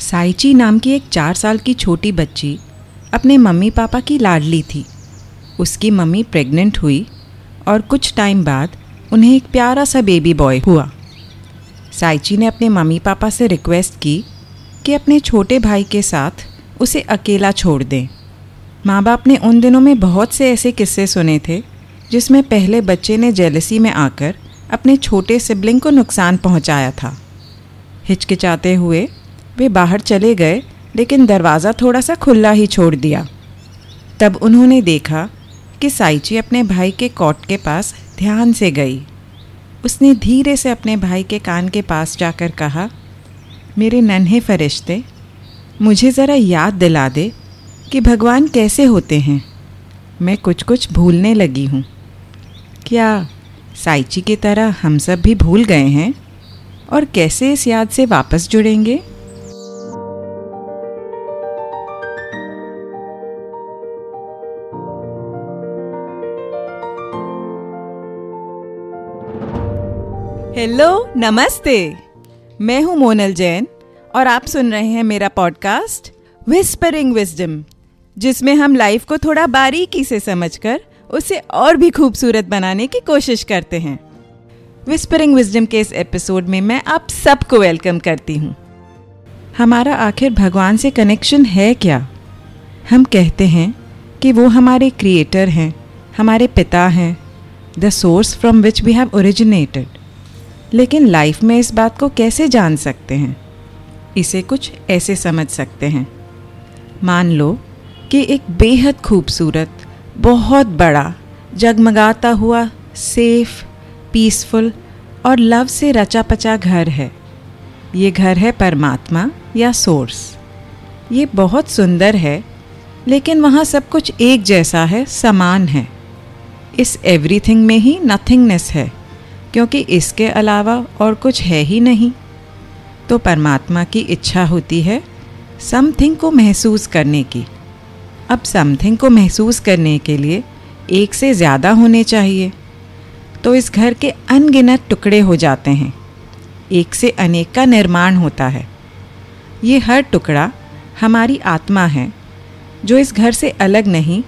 साइची नाम की एक चार साल की छोटी बच्ची अपने मम्मी पापा की लाडली थी। उसकी मम्मी प्रेग्नेंट हुई और कुछ टाइम बाद उन्हें एक प्यारा सा बेबी बॉय हुआ। साइची ने अपने मम्मी पापा से रिक्वेस्ट की कि अपने छोटे भाई के साथ उसे अकेला छोड़ दें। माँ बाप ने उन दिनों में बहुत से ऐसे किस्से सुने थे, जिसमें पहले बच्चे ने जेलसी में आकर अपने छोटे सिबलिंग को नुकसान पहुँचाया था। हिचकिचाते हुए वे बाहर चले गए, लेकिन दरवाज़ा थोड़ा सा खुला ही छोड़ दिया। तब उन्होंने देखा कि साइची अपने भाई के कॉट के पास ध्यान से गई। उसने धीरे से अपने भाई के कान के पास जाकर कहा, मेरे नन्हे फरिश्ते, मुझे ज़रा याद दिला दे कि भगवान कैसे होते हैं। मैं कुछ कुछ भूलने लगी हूँ। क्या साइची की तरह हम सब भी भूल गए हैं? और कैसे इस याद से वापस जुड़ेंगे? हेलो, नमस्ते। मैं हूँ मोनल जैन और आप सुन रहे हैं मेरा पॉडकास्ट विस्परिंग विजडम जिसमें हम लाइफ को थोड़ा बारीकी से समझकर उसे और भी खूबसूरत बनाने की कोशिश करते हैं। विस्परिंग विजडम के इस एपिसोड में मैं आप सबको वेलकम करती हूँ। हमारा आखिर भगवान से कनेक्शन है क्या? हम कहते हैं कि वो हमारे क्रिएटर हैं, हमारे पिता हैं the source from which we have originated लेकिन लाइफ में इस बात को कैसे जान सकते हैं? इसे कुछ ऐसे समझ सकते हैं। मान लो कि एक बेहद खूबसूरत, बहुत बड़ा, जगमगाता हुआ सेफ़ पीसफुल और लव से रचा पचा घर है। ये घर है परमात्मा या सोर्स ये बहुत सुंदर है, लेकिन वहाँ सब कुछ एक जैसा है, समान है। इस एवरीथिंग में ही नथिंगनेस है। क्योंकि इसके अलावा और कुछ है ही नहीं। तो परमात्मा की इच्छा होती है समथिंग को महसूस करने की। अब समथिंग को महसूस करने के लिए एक से ज़्यादा होने चाहिए। तो इस घर के अनगिनत टुकड़े हो जाते हैं। एक से अनेक का निर्माण होता है। ये हर टुकड़ा हमारी आत्मा है, जो इस घर से अलग नहीं,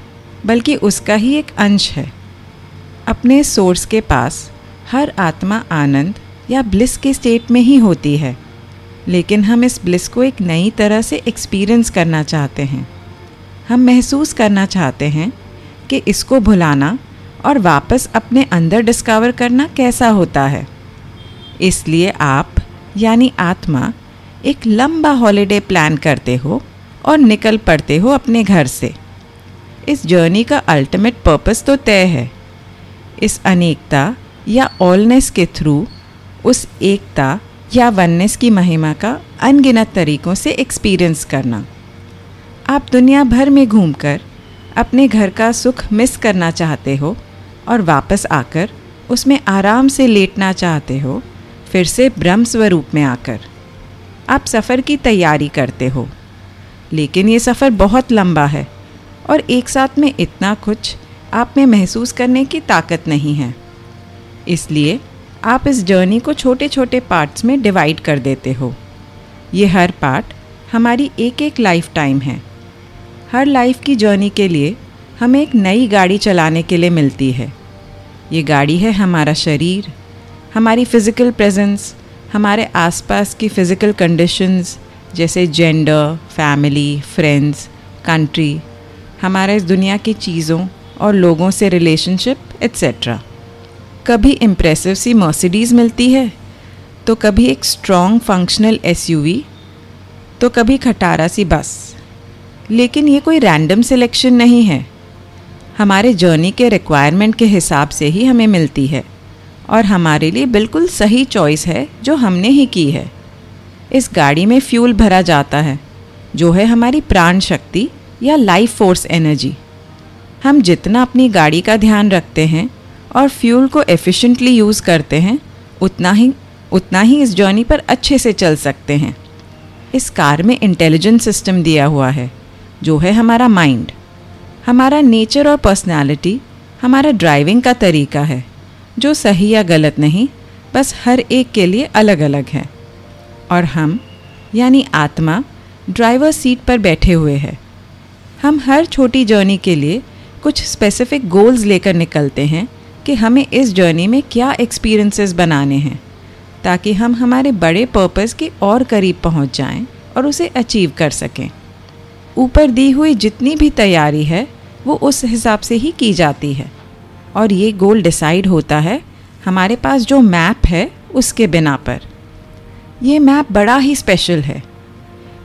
बल्कि उसका ही एक अंश है। अपने सोर्स के पास हर आत्मा आनंद या ब्लिस के स्टेट में ही होती है। लेकिन हम इस ब्लिस को एक नई तरह से एक्सपीरियंस करना चाहते हैं। हम महसूस करना चाहते हैं कि इसको भुलाना और वापस अपने अंदर डिस्कवर करना कैसा होता है। इसलिए आप, यानी आत्मा, एक लंबा हॉलिडे प्लान करते हो और निकल पड़ते हो अपने घर से। इस जर्नी का अल्टीमेट पर्पस तो तय है। इस अनेकता या ऑलनेस के थ्रू उस एकता या वननेस की महिमा का अनगिनत तरीक़ों से एक्सपीरियंस करना। आप दुनिया भर में घूमकर अपने घर का सुख मिस करना चाहते हो और वापस आकर उसमें आराम से लेटना चाहते हो, फिर से ब्रह्म स्वरूप में आकर आप सफ़र की तैयारी करते हो। लेकिन ये सफ़र बहुत लंबा है और एक साथ में इतना कुछ आप में महसूस करने की ताकत नहीं है। इसलिए आप इस जर्नी को छोटे छोटे पार्ट्स में डिवाइड कर देते हो। ये हर पार्ट हमारी एक एक लाइफ टाइम है। हर लाइफ की जर्नी के लिए हमें एक नई गाड़ी चलाने के लिए मिलती है। ये गाड़ी है हमारा शरीर, हमारी फ़िज़िकल प्रेजेंस हमारे आसपास की फ़िज़िकल कंडीशंस जैसे जेंडर फैमिली फ्रेंड्स कंट्री हमारे इस दुनिया की चीज़ों और लोगों से रिलेशनशिप एट्सेट्रा कभी इम्प्रेसिव सी मर्सिडीज़ मिलती है तो कभी एक स्ट्रॉन्ग फंक्शनल एसयूवी तो कभी खटारा सी बस। लेकिन ये कोई रैंडम सिलेक्शन नहीं है। हमारे जर्नी के रिक्वायरमेंट के हिसाब से ही हमें मिलती है, और हमारे लिए बिल्कुल सही चॉइस है जो हमने ही की है। इस गाड़ी में फ्यूल भरा जाता है, जो है हमारी प्राण शक्ति या लाइफ फोर्स एनर्जी हम जितना अपनी गाड़ी का ध्यान रखते हैं और फ्यूल को एफिशिएंटली यूज़ करते हैं, उतना ही उतना ही इस जर्नी पर अच्छे से चल सकते हैं। इस कार में इंटेलिजेंस सिस्टम दिया हुआ है, जो है हमारा माइंड हमारा नेचर और पर्सनालिटी हमारा ड्राइविंग का तरीका है, जो सही या गलत नहीं, बस हर एक के लिए अलग अलग है। और हम, यानी आत्मा ड्राइवर सीट पर बैठे हुए हैं। हम हर छोटी जर्नी के लिए कुछ स्पेसिफिक गोल्स लेकर निकलते हैं कि हमें इस जर्नी में क्या एक्सपीरियंसेस बनाने हैं, ताकि हम हमारे बड़े पर्पस के और करीब पहुँच जाएँ और उसे अचीव कर सकें। ऊपर दी हुई जितनी भी तैयारी है, वो उस हिसाब से ही की जाती है। और ये गोल डिसाइड होता है हमारे पास जो मैप है उसके बिना पर। ये मैप बड़ा ही स्पेशल है।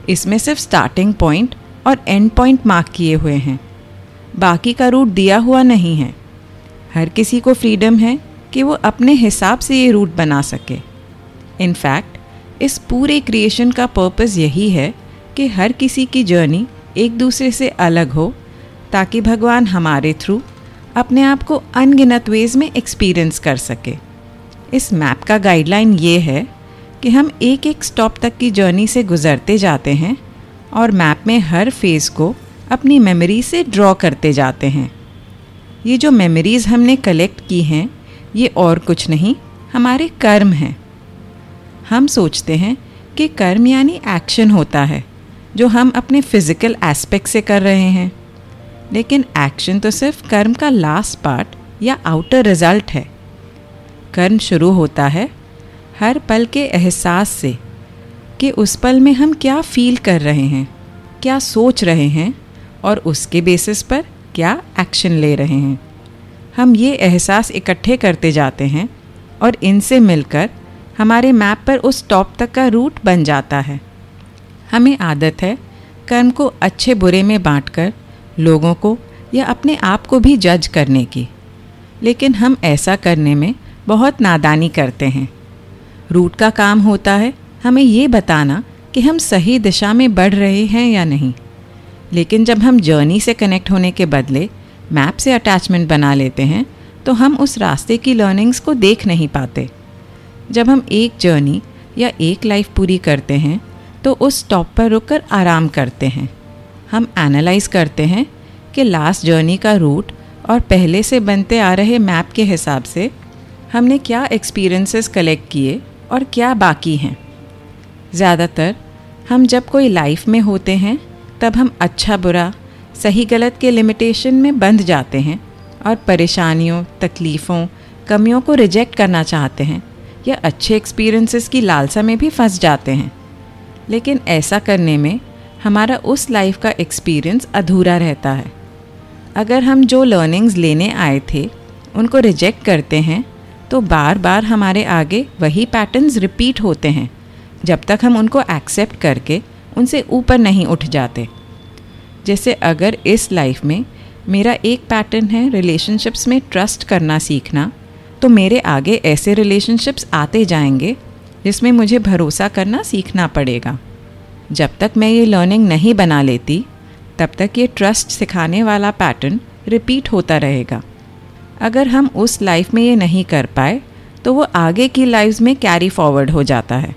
इसमें सिर्फ़ स्टार्टिंग पॉइंट और एंड पॉइंट मार्क किए हुए हैं। बाकी का रूट दिया हुआ नहीं है। हर किसी को फ्रीडम है कि वो अपने हिसाब से ये रूट बना सके। इनफैक्ट इस पूरे क्रिएशन का पर्पस यही है कि हर किसी की जर्नी एक दूसरे से अलग हो, ताकि भगवान हमारे थ्रू अपने आप को अनगिनत वेज में एक्सपीरियंस कर सके। इस मैप का गाइडलाइन ये है कि हम एक एक स्टॉप तक की जर्नी से गुजरते जाते हैं और मैप में हर फ़ेज़ को अपनी मेमोरी से ड्रॉ करते जाते हैं। ये जो मेमोरीज़ हमने कलेक्ट की हैं, ये और कुछ नहीं, हमारे कर्म हैं। हम सोचते हैं कि कर्म यानी एक्शन होता है, जो हम अपने फ़िज़िकल एस्पेक्ट से कर रहे हैं। लेकिन एक्शन तो सिर्फ़ कर्म का लास्ट पार्ट या आउटर रिज़ल्ट है। कर्म शुरू होता है हर पल के एहसास से कि उस पल में हम क्या फील कर रहे हैं, क्या सोच रहे हैं और उसके बेसिस पर क्या एक्शन ले रहे हैं? हम ये एहसास इकट्ठे करते जाते हैं और इनसे मिलकर हमारे मैप पर उस टॉप तक का रूट बन जाता है। हमें आदत है कर्म को अच्छे बुरे में बांटकर लोगों को या अपने आप को भी जज करने की। लेकिन हम ऐसा करने में बहुत नादानी करते हैं। रूट का काम होता है हमें ये बताना कि हम सही दिशा में बढ़ रहे हैं या नहीं। लेकिन जब हम जर्नी से कनेक्ट होने के बदले मैप से अटैचमेंट बना लेते हैं तो हम उस रास्ते की लर्निंग्स को देख नहीं पाते। जब हम एक जर्नी या एक लाइफ पूरी करते हैं तो उस स्टॉप पर रुककर आराम करते हैं। हम एनालाइज करते हैं कि लास्ट जर्नी का रूट और पहले से बनते आ रहे मैप के हिसाब से हमने क्या एक्सपीरियंसेस कलेक्ट किए और क्या बाकी हैं। ज़्यादातर हम जब कोई लाइफ में होते हैं तब हम अच्छा बुरा, सही गलत के लिमिटेशन में बंध जाते हैं और परेशानियों, तकलीफ़ों, कमियों को रिजेक्ट करना चाहते हैं या अच्छे एक्सपीरियंसेस की लालसा में भी फंस जाते हैं। लेकिन ऐसा करने में हमारा उस लाइफ का एक्सपीरियंस अधूरा रहता है। अगर हम जो लर्निंग्स लेने आए थे, उनको रिजेक्ट करते हैं तो बार बार हमारे आगे वही पैटर्न्स रिपीट होते हैं, जब तक हम उनको एक्सेप्ट करके उनसे ऊपर नहीं उठ जाते। जैसे अगर इस लाइफ में मेरा एक पैटर्न है रिलेशनशिप्स में ट्रस्ट करना सीखना तो मेरे आगे ऐसे रिलेशनशिप्स आते जाएँगे जिसमें मुझे भरोसा करना सीखना पड़ेगा। जब तक मैं ये लर्निंग नहीं बना लेती, तब तक ये ट्रस्ट सिखाने वाला पैटर्न रिपीट होता रहेगा। अगर हम उस लाइफ में ये नहीं कर पाए तो वो आगे की लाइफ में कैरी फॉरवर्ड हो जाता है।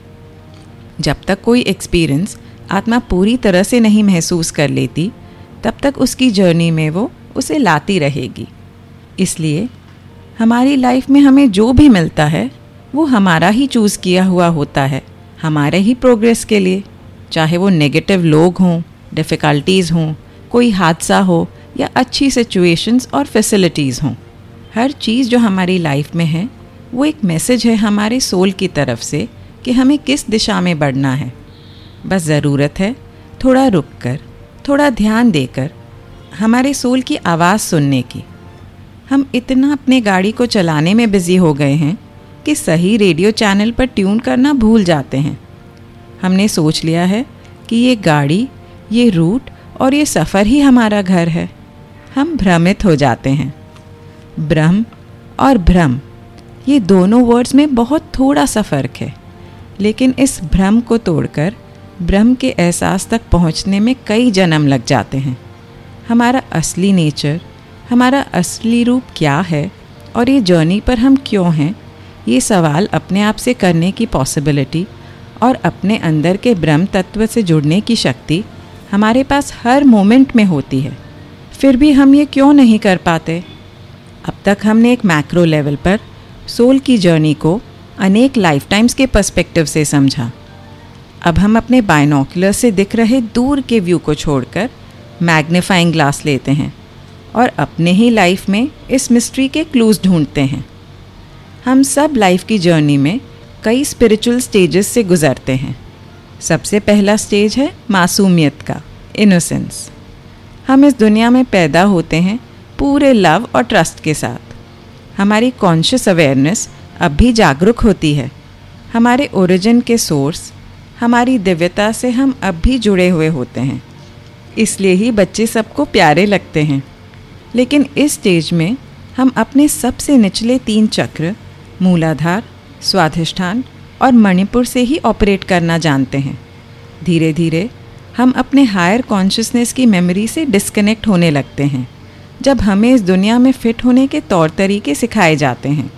जब तक कोई एक्सपीरियंस आत्मा पूरी तरह से नहीं महसूस कर लेती, तब तक उसकी जर्नी में वो उसे लाती रहेगी। इसलिए हमारी लाइफ में हमें जो भी मिलता है, वो हमारा ही चूज़ किया हुआ होता है, हमारे ही प्रोग्रेस के लिए। चाहे वो नेगेटिव लोग हों डिफ़िकल्टीज़ हों, कोई हादसा हो या अच्छी सिचुएशंस और फैसिलिटीज़ हों, हर चीज़ जो हमारी लाइफ में है, वो एक मैसेज है हमारे सोल की तरफ़ से कि हमें किस दिशा में बढ़ना है। बस ज़रूरत है। थोड़ा रुक कर, थोड़ा ध्यान देकर हमारे सोल की आवाज़ सुनने की। हम इतना अपने गाड़ी को चलाने में बिज़ी हो गए हैं कि सही रेडियो चैनल पर ट्यून करना भूल जाते हैं। हमने सोच लिया है कि ये गाड़ी, ये रूट और ये सफ़र ही हमारा घर है। हम भ्रमित हो जाते हैं। ब्रह्म और भ्रम, ये दोनों वर्ड्स में बहुत थोड़ा सा फ़र्क है, लेकिन इस भ्रम को तोड़कर ब्रह्म के एहसास तक पहुँचने में कई जन्म लग जाते हैं। हमारा असली नेचर, हमारा असली रूप क्या है और ये जर्नी पर हम क्यों हैं, ये सवाल अपने आप से करने की पॉसिबिलिटी और अपने अंदर के ब्रह्म तत्व से जुड़ने की शक्ति हमारे पास हर मोमेंट में होती है। फिर भी हम ये क्यों नहीं कर पाते? अब तक हमने एक मैक्रो लेवल पर सोल की जर्नी को अनेक लाइफ टाइम्स के पर्सपेक्टिव से समझा। अब हम अपने बायनोकुलर से दिख रहे दूर के व्यू को छोड़कर मैग्नीफाइंग ग्लास लेते हैं और अपने ही लाइफ में इस मिस्ट्री के क्लूज ढूंढते हैं। हम सब लाइफ की जर्नी में कई स्पिरिचुअल स्टेजेस से गुजरते हैं। सबसे पहला स्टेज है मासूमियत का इनोसेंस हम इस दुनिया में पैदा होते हैं पूरे लव और ट्रस्ट के साथ। हमारी कॉन्शियस अवेयरनेस अब भी जागरूक होती है। हमारे ओरिजिन के सोर्स हमारी दिव्यता से हम अब भी जुड़े हुए होते हैं। इसलिए ही बच्चे सबको प्यारे लगते हैं। लेकिन इस स्टेज में हम अपने सबसे निचले तीन चक्र, मूलाधार, स्वाधिष्ठान और मणिपुर से ही ऑपरेट करना जानते हैं। धीरे धीरे हम अपने हायर कॉन्शियसनेस की मेमोरी से डिस्कनेक्ट होने लगते हैं, जब हमें इस दुनिया में फिट होने के तौर तरीके सिखाए जाते हैं।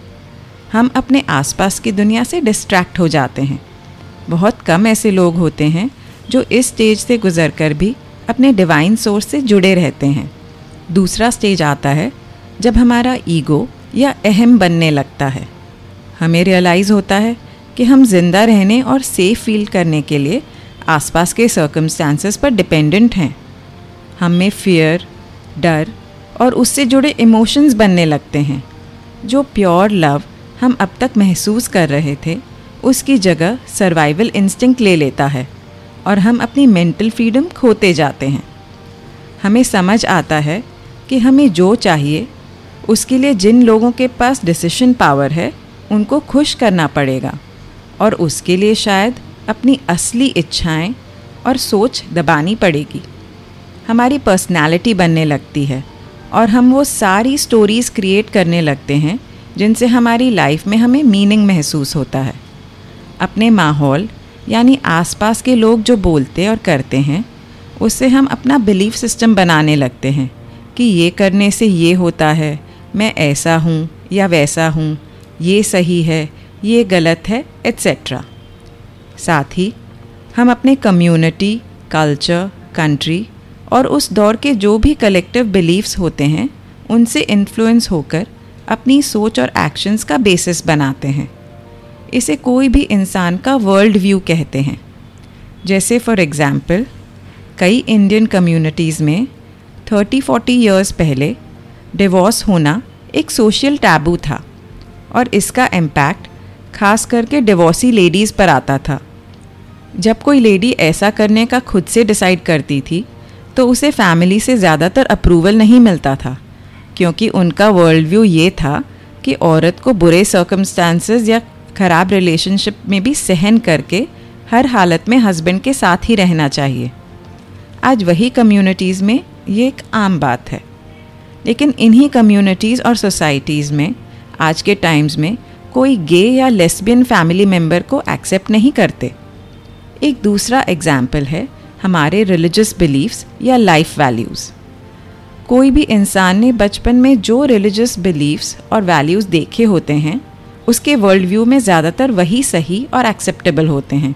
हम अपने आसपास की दुनिया से डिस्ट्रैक्ट हो जाते हैं। बहुत कम ऐसे लोग होते हैं जो इस स्टेज से गुजर कर भी अपने डिवाइन सोर्स से जुड़े रहते हैं। दूसरा स्टेज आता है जब हमारा ईगो या अहम बनने लगता है। हमें रियलाइज़ होता है कि हम ज़िंदा रहने और सेफ़ फील करने के लिए आसपास के सर्कमस्टांसेस पर डिपेंडेंट हैं। हम में फियर डर और उससे जुड़े इमोशंस बनने लगते हैं, जो प्योर लव हम अब तक महसूस कर रहे थे उसकी जगह सर्वाइवल इंस्टिंक्ट ले लेता है और हम अपनी मेंटल फ्रीडम खोते जाते हैं। हमें समझ आता है कि हमें जो चाहिए, उसके लिए जिन लोगों के पास डिसीशन पावर है, उनको खुश करना पड़ेगा और उसके लिए शायद अपनी असली इच्छाएँ और सोच दबानी पड़ेगी। हमारी पर्सनालिटी बनने लगती है और हम वो सारी स्टोरीज़ क्रिएट करने लगते हैं, जिनसे हमारी लाइफ में हमें मीनिंग महसूस होता है। अपने माहौल, यानी आसपास के लोग जो बोलते और करते हैं, उससे हम अपना बिलीफ सिस्टम बनाने लगते हैं कि ये करने से ये होता है, मैं ऐसा हूँ या वैसा हूँ, ये सही है, ये गलत है एट्सेट्रा साथ ही, हम अपने कम्युनिटी कल्चर कंट्री और उस दौर के जो भी कलेक्टिव बिलीव्स होते हैं, उनसे इन्फ्लुएंस होकर अपनी सोच और एक्शंस का बेसिस बनाते हैं। इसे कोई भी इंसान का वर्ल्ड व्यू कहते हैं। जैसे फॉर एग्ज़ाम्पल कई इंडियन कम्युनिटीज़ में थर्टी फोर्टी ईयर्स पहले डिवोर्स होना एक सोशल टैबू था और इसका इम्पैक्ट खास करके डिवोर्सी लेडीज़ पर आता था। जब कोई लेडी ऐसा करने का खुद से डिसाइड करती थी तो उसे फैमिली से ज़्यादातर अप्रूवल नहीं मिलता था, क्योंकि उनका वर्ल्ड व्यू ये था कि औरत को बुरे सर्कमस्टांसेस या ख़राब रिलेशनशिप में भी सहन करके हर हालत में हस्बैंड के साथ ही रहना चाहिए। आज वही कम्युनिटीज़ में ये एक आम बात है। लेकिन इन्हीं कम्युनिटीज़ और सोसाइटीज़ में आज के टाइम्स में कोई गे या लेस्बियन फैमिली मेंबर को एक्सेप्ट नहीं करते। एक दूसरा एग्ज़ाम्पल है हमारे रिलीजस बिलीव्स या लाइफ वैल्यूज़ कोई भी इंसान ने बचपन में जो रिलीजस बिलीव्स और वैल्यूज़ देखे होते हैं उसके वर्ल्ड व्यू में ज़्यादातर वही सही और एक्सेप्टेबल होते हैं।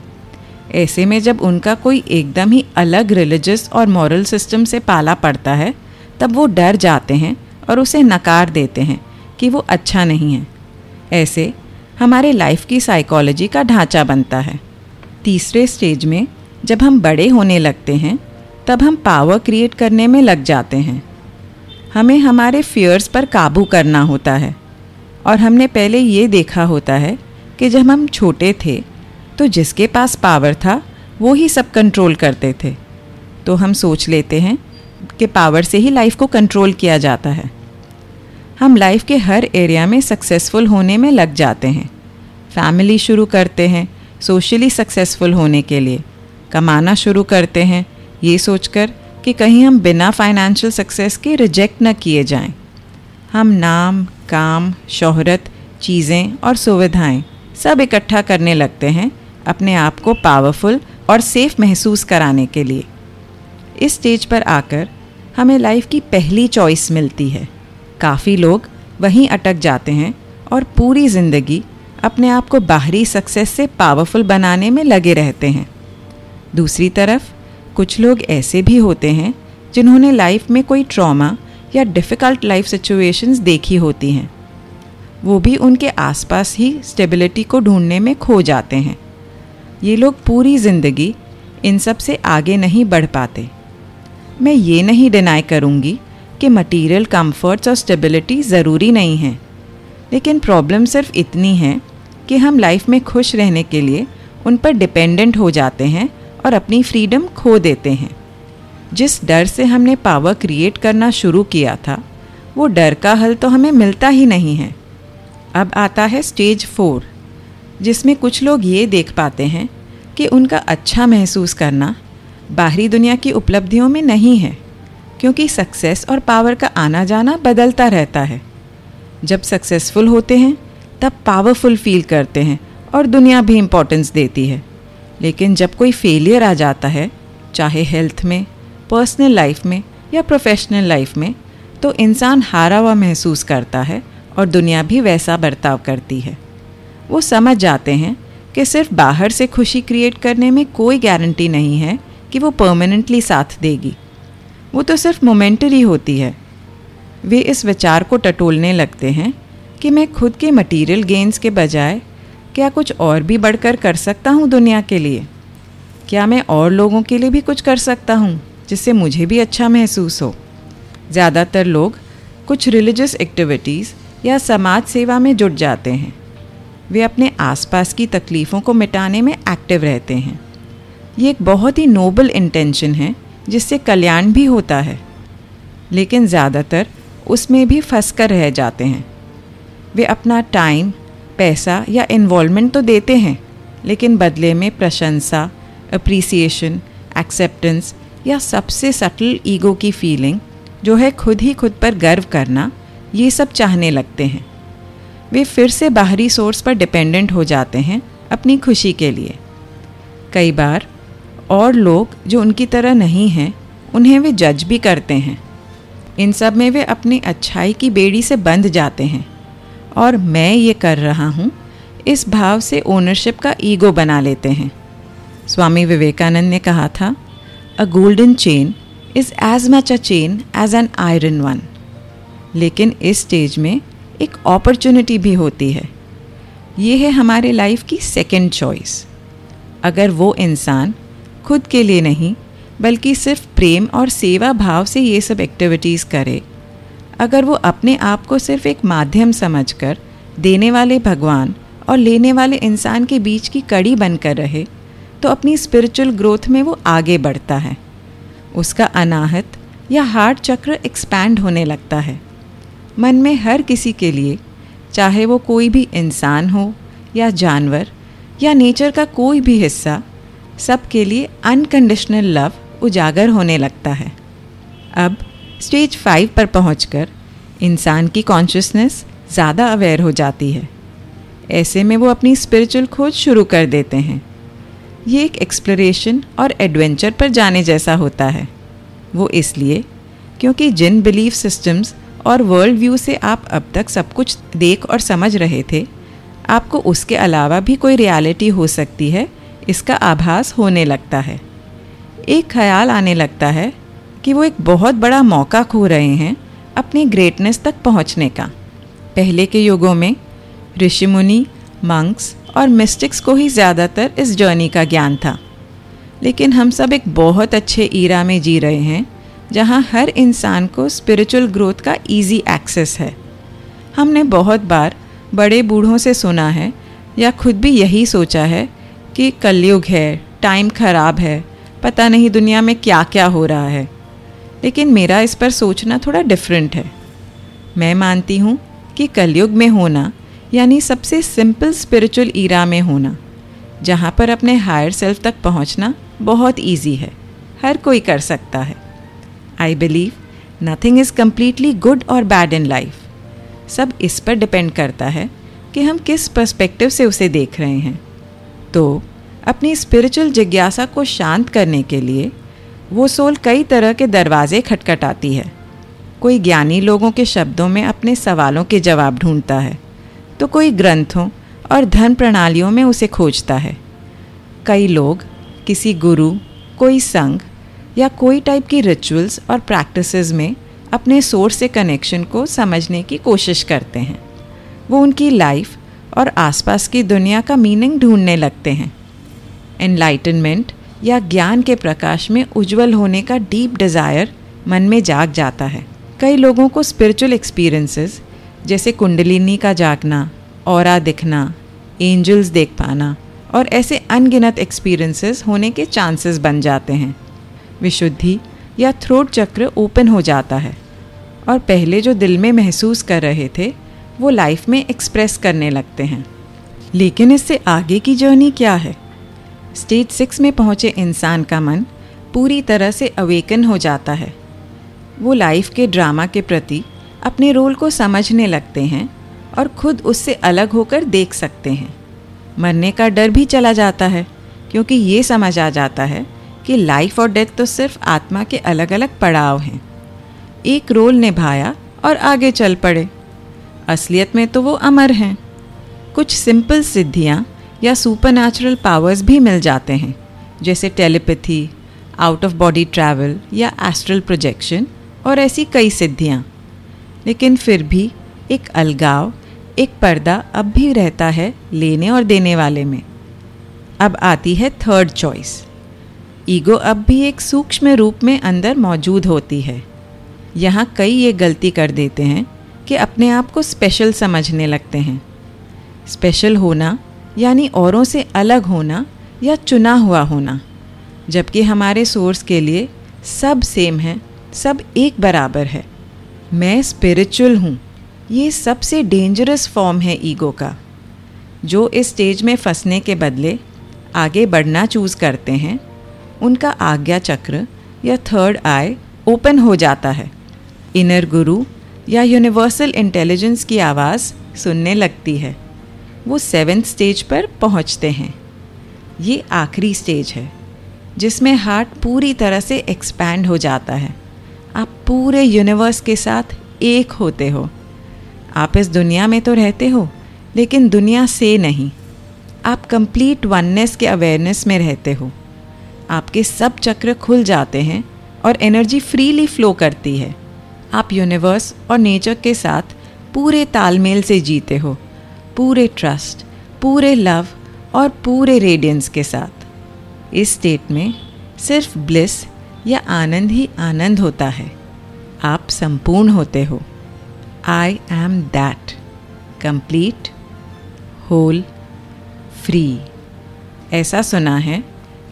ऐसे में जब उनका कोई एकदम ही अलग रिलीजस और मॉरल सिस्टम से पाला पड़ता है, तब वो डर जाते हैं और उसे नकार देते हैं कि वो अच्छा नहीं है। ऐसे हमारे लाइफ की साइकोलॉजी का ढांचा बनता है। तीसरे स्टेज में जब हम बड़े होने लगते हैं, तब हम पावर क्रिएट करने में लग जाते हैं। हमें हमारे फियर्स पर काबू करना होता है। और हमने पहले ये देखा होता है कि जब हम छोटे थे तो जिसके पास पावर था, वो ही सब कंट्रोल करते थे। तो हम सोच लेते हैं कि पावर से ही लाइफ को कंट्रोल किया जाता है। हम लाइफ के हर एरिया में सक्सेसफुल होने में लग जाते हैं। फैमिली शुरू करते हैं सोशली सक्सेसफुल होने के लिए। कमाना शुरू करते हैं, ये सोचकर कि कहीं हम बिना फाइनेंशियल सक्सेस के रिजेक्ट न किए जाएँ। हम नाम काम, शोहरत, चीज़ें और सुविधाएँ सब इकट्ठा करने लगते हैं अपने आप को पावरफुल और सेफ़ महसूस कराने के लिए। इस स्टेज पर आकर हमें लाइफ की पहली चॉइस मिलती है। काफ़ी लोग वहीं अटक जाते हैं और पूरी ज़िंदगी अपने आप को बाहरी सक्सेस से पावरफुल बनाने में लगे रहते हैं। दूसरी तरफ़ कुछ लोग ऐसे भी होते हैं जिन्होंने लाइफ में कोई ट्रॉमा या डिफ़िकल्ट लाइफ सिचुएशंस देखी होती हैं। वो भी उनके आसपास ही स्टेबिलिटी को ढूँढने में खो जाते हैं। ये लोग पूरी ज़िंदगी इन सबसे आगे नहीं बढ़ पाते। मैं ये नहीं डिनाई करूँगी कि मटेरियल कंफर्ट्स और स्टेबिलिटी ज़रूरी नहीं है। लेकिन प्रॉब्लम सिर्फ़ इतनी है कि हम लाइफ में खुश रहने के लिए उन पर डिपेंडेंट हो जाते हैं और अपनी फ्रीडम खो देते हैं। जिस डर से हमने पावर क्रिएट करना शुरू किया था, वो डर का हल तो हमें मिलता ही नहीं है। अब आता है स्टेज फोर, जिसमें कुछ लोग ये देख पाते हैं कि उनका अच्छा महसूस करना बाहरी दुनिया की उपलब्धियों में नहीं है, क्योंकि सक्सेस और पावर का आना जाना बदलता रहता है। जब सक्सेसफुल होते हैं, तब पावरफुल फील करते हैं और दुनिया भी इम्पोर्टेंस देती है। लेकिन जब कोई फेलियर आ जाता है, चाहे हेल्थ में पर्सनल लाइफ में या प्रोफेशनल लाइफ में तो इंसान हारा हुआ महसूस करता है और दुनिया भी वैसा बर्ताव करती है। वो समझ जाते हैं कि सिर्फ़ बाहर से खुशी क्रिएट करने में कोई गारंटी नहीं है कि वो परमानेंटली साथ देगी। वो तो सिर्फ़ मोमेंटरी होती है। वे इस विचार को टटोलने लगते हैं कि मैं खुद के मटेरियल गेंस के बजाय क्या कुछ और भी बढ़कर कर सकता हूँ दुनिया के लिए? क्या मैं और लोगों के लिए भी कुछ कर सकता हूँ? जिससे मुझे भी अच्छा महसूस हो। ज़्यादातर लोग कुछ रिलीजियस एक्टिविटीज़ या समाज सेवा में जुट जाते हैं। वे अपने आसपास की तकलीफ़ों को मिटाने में एक्टिव रहते हैं। ये एक बहुत ही नोबल इंटेंशन है, जिससे कल्याण भी होता है। लेकिन ज़्यादातर उसमें भी फंस कर रह जाते हैं। वे अपना टाइम पैसा या इन्वॉल्वमेंट तो देते हैं, लेकिन बदले में प्रशंसा अप्रिसिएशन एक्सेप्टेंस या सबसे सटल ईगो की फीलिंग, जो है खुद ही खुद पर गर्व करना, ये सब चाहने लगते हैं। वे फिर से बाहरी सोर्स पर डिपेंडेंट हो जाते हैं अपनी खुशी के लिए। कई बार और लोग जो उनकी तरह नहीं हैं, उन्हें वे जज भी करते हैं। इन सब में वे अपनी अच्छाई की बेड़ी से बंध जाते हैं। और मैं ये कर रहा हूँ, इस भाव से ओनरशिप का ईगो बना लेते हैं। स्वामी विवेकानंद ने कहा था a golden chain is as much a chain as an iron one लेकिन इस स्टेज में एक अपॉर्चुनिटी भी होती है। ये है हमारे लाइफ की सेकेंड चॉइस अगर वो इंसान खुद के लिए नहीं, बल्कि सिर्फ़ प्रेम और सेवा भाव से ये सब एक्टिविटीज़ करे, अगर वो अपने आप को सिर्फ़ एक माध्यम समझकर देने वाले भगवान और लेने वाले इंसान के बीच की कड़ी बनकर रहे तो अपनी स्पिरिचुअल ग्रोथ में वो आगे बढ़ता है। उसका अनाहत या हार्ट चक्र एक्सपैंड होने लगता है। मन में हर किसी के लिए, चाहे वो कोई भी इंसान हो या जानवर या नेचर का कोई भी हिस्सा, सबके लिए अनकंडीशनल लव उजागर होने लगता है। अब स्टेज फाइव पर पहुंचकर इंसान की कॉन्शियसनेस ज़्यादा अवेयर हो जाती है। ऐसे में वो अपनी स्पिरिचुअल खोज शुरू कर देते हैं। ये एक एक्सप्लोरेशन और एडवेंचर पर जाने जैसा होता है। वो इसलिए क्योंकि जिन बिलीफ सिस्टम्स और वर्ल्ड व्यू से आप अब तक सब कुछ देख और समझ रहे थे, आपको उसके अलावा भी कोई रियलिटी हो सकती है, इसका आभास होने लगता है। एक ख्याल आने लगता है कि वो एक बहुत बड़ा मौका खो रहे हैं अपनी ग्रेटनेस तक पहुँचने का। पहले के युगों में ऋषि मुनि मंक्स और मिस्टिक्स को ही ज़्यादातर इस जर्नी का ज्ञान था। लेकिन हम सब एक बहुत अच्छे ईरा में जी रहे हैं, जहाँ हर इंसान को स्पिरिचुअल ग्रोथ का इजी एक्सेस है। हमने बहुत बार बड़े बूढ़ों से सुना है, या खुद भी यही सोचा है कि कलयुग है टाइम ख़राब है, पता नहीं दुनिया में क्या क्या हो रहा है। लेकिन मेरा इस पर सोचना थोड़ा डिफरेंट है। मैं मानती हूँ कि कलयुग में होना यानी सबसे सिंपल स्पिरिचुअल ईरा में होना, जहाँ पर अपने हायर सेल्फ तक पहुँचना बहुत ईजी है, हर कोई कर सकता है। I believe nothing is completely good और बैड इन लाइफ सब इस पर डिपेंड करता है कि हम किस पर्सपेक्टिव से उसे देख रहे हैं। तो अपनी स्पिरिचुअल जिज्ञासा को शांत करने के लिए वो सोल कई तरह के दरवाजे खटखटाती है। कोई ज्ञानी लोगों के शब्दों में अपने सवालों के जवाब ढूंढता है। तो कोई ग्रंथों और धन प्रणालियों में उसे खोजता है। कई लोग, किसी गुरु, कोई संघ या कोई टाइप की रिचुअल्स और प्रैक्टिसेस में अपने सोर्स से कनेक्शन को समझने की कोशिश करते हैं। वो उनकी लाइफ और आसपास की दुनिया का मीनिंग ढूँढने लगते हैं। एनलाइटनमेंट या ज्ञान के प्रकाश में उज्जवल होने का डीप डिज़ायर मन में जाग जाता है। कई लोगों को स्पिरिचुअल एक्सपीरियंसेस जैसे कुंडलिनी का जागना, और दिखना, एंजल्स देख पाना, और ऐसे अनगिनत एक्सपीरियंसेस होने के चांसेस बन जाते हैं। विशुद्धि या थ्रोट चक्र ओपन हो जाता है, और पहले जो दिल में महसूस कर रहे थे, वो लाइफ में एक्सप्रेस करने लगते हैं। लेकिन इससे आगे की जर्नी क्या है? स्टेज सिक्स में पहुँचे इंसान का मन पूरी तरह से अवेकन हो जाता है। वो लाइफ के ड्रामा के प्रति अपने रोल को समझने लगते हैं और खुद उससे अलग होकर देख सकते हैं। मरने का डर भी चला जाता है, क्योंकि ये समझ आ जाता है कि लाइफ और डेथ तो सिर्फ़ आत्मा के अलग अलग पड़ाव हैं। एक रोल निभाया और आगे चल पड़े। असलियत में तो वो अमर हैं। कुछ सिंपल सिद्धियाँ या सुपर पावर्स भी मिल जाते हैं, जैसे telepathy out of body travel या एस्ट्रल प्रोजेक्शन और ऐसी कई सिद्धियाँ। लेकिन फिर भी एक अलगाव, एक पर्दा अब भी रहता है लेने और देने वाले में। अब आती है थर्ड चॉइस ईगो अब भी एक सूक्ष्म रूप में अंदर मौजूद होती है। यहाँ कई ये गलती कर देते हैं कि अपने आप को स्पेशल समझने लगते हैं। स्पेशल होना, यानी औरों से अलग होना या चुना हुआ होना, जबकि हमारे सोर्स के लिए सब सेम है, सब एक बराबर है। मैं स्पिरिचुअल हूँ। ये सबसे डेंजरस फॉर्म है ईगो का। जो इस स्टेज में फंसने के बदले आगे बढ़ना चूज़ करते हैं, उनका आज्ञा चक्र या थर्ड आई ओपन हो जाता है। इनर गुरु या यूनिवर्सल इंटेलिजेंस की आवाज़ सुनने लगती है। वो सेवेंथ स्टेज पर पहुँचते हैं। ये आखिरी स्टेज है, जिसमें हार्ट पूरी तरह से एक्सपैंड हो जाता है। पूरे यूनिवर्स के साथ एक होते हो। आप इस दुनिया में तो रहते हो, लेकिन दुनिया से नहीं। आप कंप्लीट वननेस के अवेयरनेस में रहते हो। आपके सब चक्र खुल जाते हैं और एनर्जी फ्रीली फ्लो करती है। आप यूनिवर्स और नेचर के साथ पूरे तालमेल से जीते हो, पूरे ट्रस्ट पूरे लव और पूरे रेडियंस के साथ। इस स्टेट में सिर्फ़ ब्लिस या आनंद ही आनंद होता है। आप संपूर्ण होते हो। I am that complete whole free ऐसा सुना है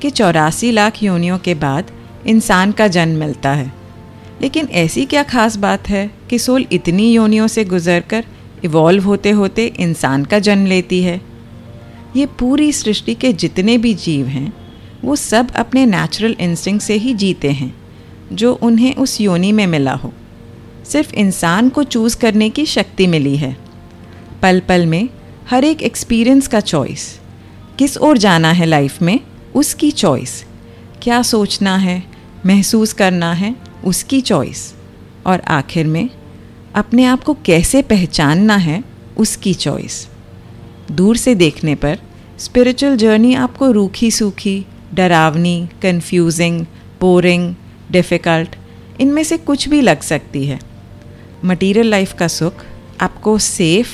कि चौरासी लाख योनियों के बाद इंसान का जन्म मिलता है। लेकिन ऐसी क्या खास बात है कि सोल इतनी योनियों से गुजरकर इवॉल्व होते होते इंसान का जन्म लेती है? ये पूरी सृष्टि के जितने भी जीव हैं, वो सब अपने नेचुरल इंस्टिंग से ही जीते हैं। जो उन्हें उस योनि में मिला हो। सिर्फ़ इंसान को चूज़ करने की शक्ति मिली है। पल पल में हर एक एक्सपीरियंस का चॉइस किस ओर जाना है लाइफ में, उसकी चॉइस क्या सोचना है, महसूस करना है, उसकी चॉइस और आखिर में अपने आप को कैसे पहचानना है, उसकी चॉइस दूर से देखने पर स्पिरिचुअल जर्नी आपको रूखी सूखी डरावनी कंफ्यूजिंग बोरिंग डिफ़िकल्ट इनमें से कुछ भी लग सकती है। मटीरियल लाइफ का सुख आपको सेफ़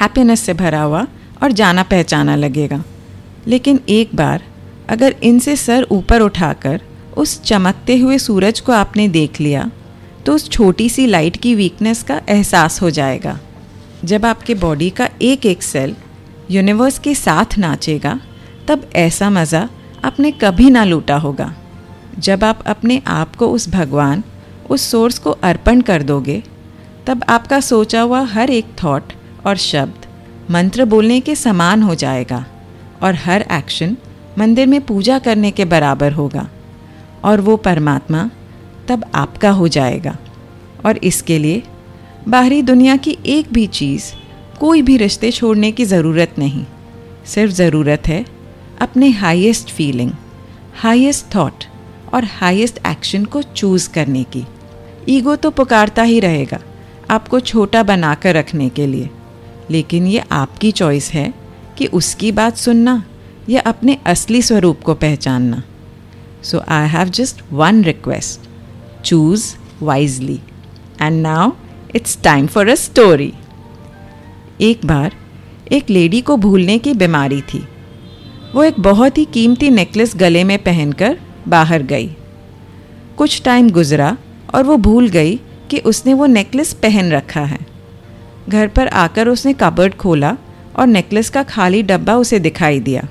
हैप्पीनेस से भरा हुआ और जाना पहचाना लगेगा। लेकिन एक बार अगर इनसे सर ऊपर उठाकर उस चमकते हुए सूरज को आपने देख लिया तो उस छोटी सी लाइट की वीकनेस का एहसास हो जाएगा। जब आपके बॉडी का एक एक सेल यूनिवर्स के साथ नाचेगा, तब ऐसा मज़ा आपने कभी ना लूटा होगा। जब आप अपने आप को उस भगवान, उस सोर्स को अर्पण कर दोगे, तब आपका सोचा हुआ हर एक थॉट और शब्द मंत्र बोलने के समान हो जाएगा और हर एक्शन मंदिर में पूजा करने के बराबर होगा और वो परमात्मा तब आपका हो जाएगा। और इसके लिए बाहरी दुनिया की एक भी चीज़ कोई भी रिश्ते छोड़ने की ज़रूरत नहीं। सिर्फ़ ज़रूरत है अपने हाईएस्ट फीलिंग हाईएस्ट थॉट और हाईएस्ट एक्शन को चूज़ करने की। ईगो तो पुकारता ही रहेगा, आपको छोटा बनाकर रखने के लिए। लेकिन ये आपकी चॉइस है कि उसकी बात सुनना या अपने असली स्वरूप को पहचानना। So I have just one request choose wisely and now it's time for a story एक बार, एक लेडी को भूलने की बीमारी थी। वो एक बहुत ही कीमती नेकलेस गले में पहनकर बाहर गई। कुछ टाइम गुजरा और वो भूल गई कि उसने वो नेकलेस पहन रखा है। घर पर आकर उसने कबर्ड खोला और नेकलेस का खाली डब्बा उसे दिखाई दिया।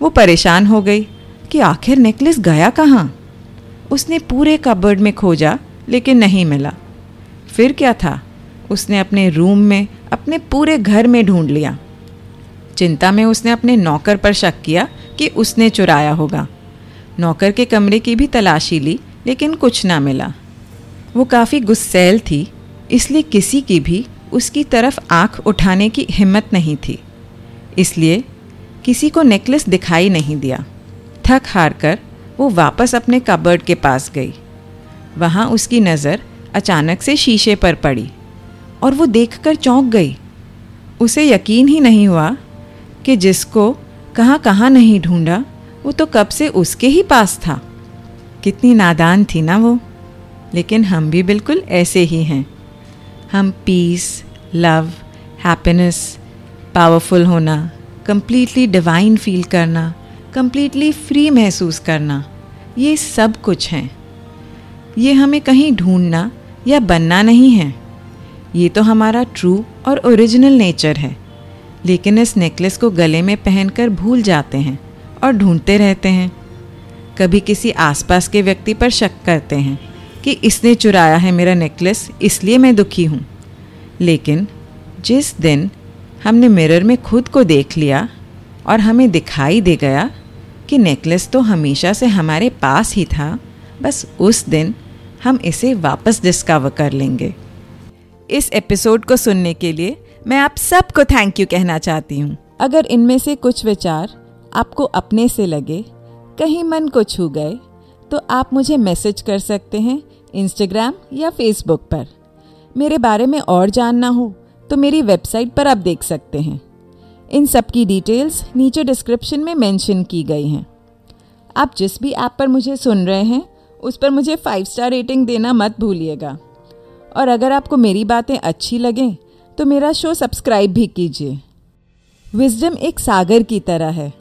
वो परेशान हो गई कि आखिर नेकलेस गया कहाँ? उसने पूरे कबर्ड में खोजा, लेकिन नहीं मिला। फिर क्या था? उसने अपने रूम में, अपने पूरे घर में ढूंढ लिया। चिंता में उसने अपने नौकर पर शक किया कि उसने चुराया होगा। नौकर के कमरे की भी तलाशी ली, लेकिन कुछ ना मिला। वो काफ़ी गुस्सैल थी, इसलिए किसी की भी उसकी तरफ़ आँख उठाने की हिम्मत नहीं थी। इसलिए किसी को नेकलेस दिखाई नहीं दिया। थक हार कर वो वापस अपने कबर्ड के पास गई। वहाँ उसकी नज़र अचानक से शीशे पर पड़ी और वो देखकर चौंक गई। उसे यकीन ही नहीं हुआ कि जिसको कहाँ कहाँ नहीं ढूंढा वो तो कब से उसके ही पास था। कितनी नादान थी ना वो। लेकिन हम भी बिल्कुल ऐसे ही हैं। हम पीस लव हैप्पीनेस पावरफुल होना कम्प्लीटली डिवाइन फील करना कम्प्लीटली फ्री महसूस करना, ये सब कुछ हैं। ये हमें कहीं ढूंढना या बनना नहीं है। ये तो हमारा ट्रू और ओरिजिनल नेचर है। लेकिन इस नेकलेस को गले में पहनकर भूल जाते हैं। और ढूंढते रहते हैं। कभी किसी आसपास के व्यक्ति पर शक करते हैं कि इसने चुराया है मेरा नेकलेस, इसलिए मैं दुखी हूँ। लेकिन जिस दिन हमने मिरर में खुद को देख लिया और हमें दिखाई दे गया कि नेकलेस तो हमेशा से हमारे पास ही था, बस उस दिन हम इसे वापस डिस्कवर कर लेंगे। इस एपिसोड को सुनने के लिए मैं आप सबको थैंक यू कहना चाहती हूँ। अगर इनमें से कुछ विचार आपको अपने से लगे, कहीं मन को छू गए तो आप मुझे मैसेज कर सकते हैं इंस्टाग्राम या फेसबुक पर। मेरे बारे में और जानना हो तो मेरी वेबसाइट पर आप देख सकते हैं। इन सब की डिटेल्स नीचे डिस्क्रिप्शन में मेंशन की गई हैं। आप जिस भी ऐप पर मुझे सुन रहे हैं, उस पर मुझे फाइव स्टार रेटिंग देना मत भूलिएगा। और अगर आपको मेरी बातें अच्छी लगें तो मेरा शो सब्सक्राइब भी कीजिए। विजडम एक सागर की तरह है।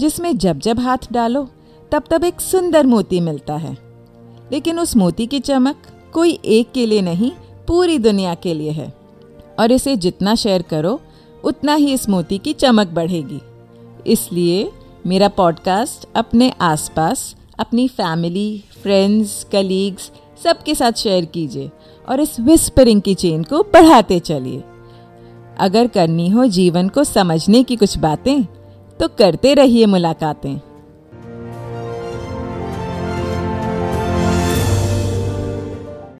जिसमें जब जब हाथ डालो, तब तब एक सुंदर मोती मिलता है। लेकिन उस मोती की चमक कोई एक के लिए नहीं, पूरी दुनिया के लिए है। और इसे जितना शेयर करो, उतना ही इस मोती की चमक बढ़ेगी। इसलिए मेरा पॉडकास्ट अपने आसपास, अपनी फैमिली फ्रेंड्स कलीग्स सबके साथ शेयर कीजिए और इस विस्परिंग की चेन को बढ़ाते चलिए। अगर करनी हो जीवन को समझने की कुछ बातें तो करते रहिए मुलाकातें।